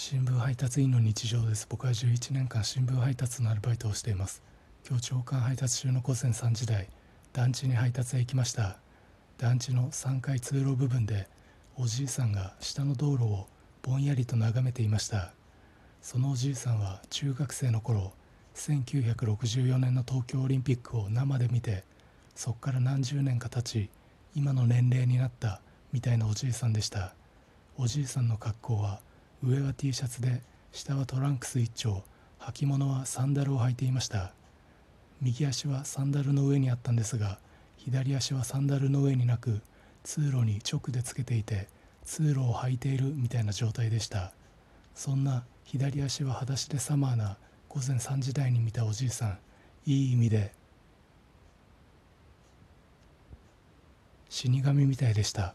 新聞配達員の日常です。僕は11年間新聞配達のアルバイトをしています。今日朝刊配達中の午前3時台団地に配達へ行きました。団地の3階通路部分でおじいさんが下の道路をぼんやりと眺めていました。そのおじいさんは中学生の頃1964年の東京オリンピックを生で見てそこから何十年か経ち今の年齢になったみたいなおじいさんでした。おじいさんの格好は上は T シャツで下はトランクス一丁履物はサンダルを履いていました。右足はサンダルの上にあったんですが左足はサンダルの上になく通路に直でつけていて通路を履いているみたいな状態でした。そんな左足は裸足でサマーな午前3時台に見たおじいさん。いい意味で死神みたいでした。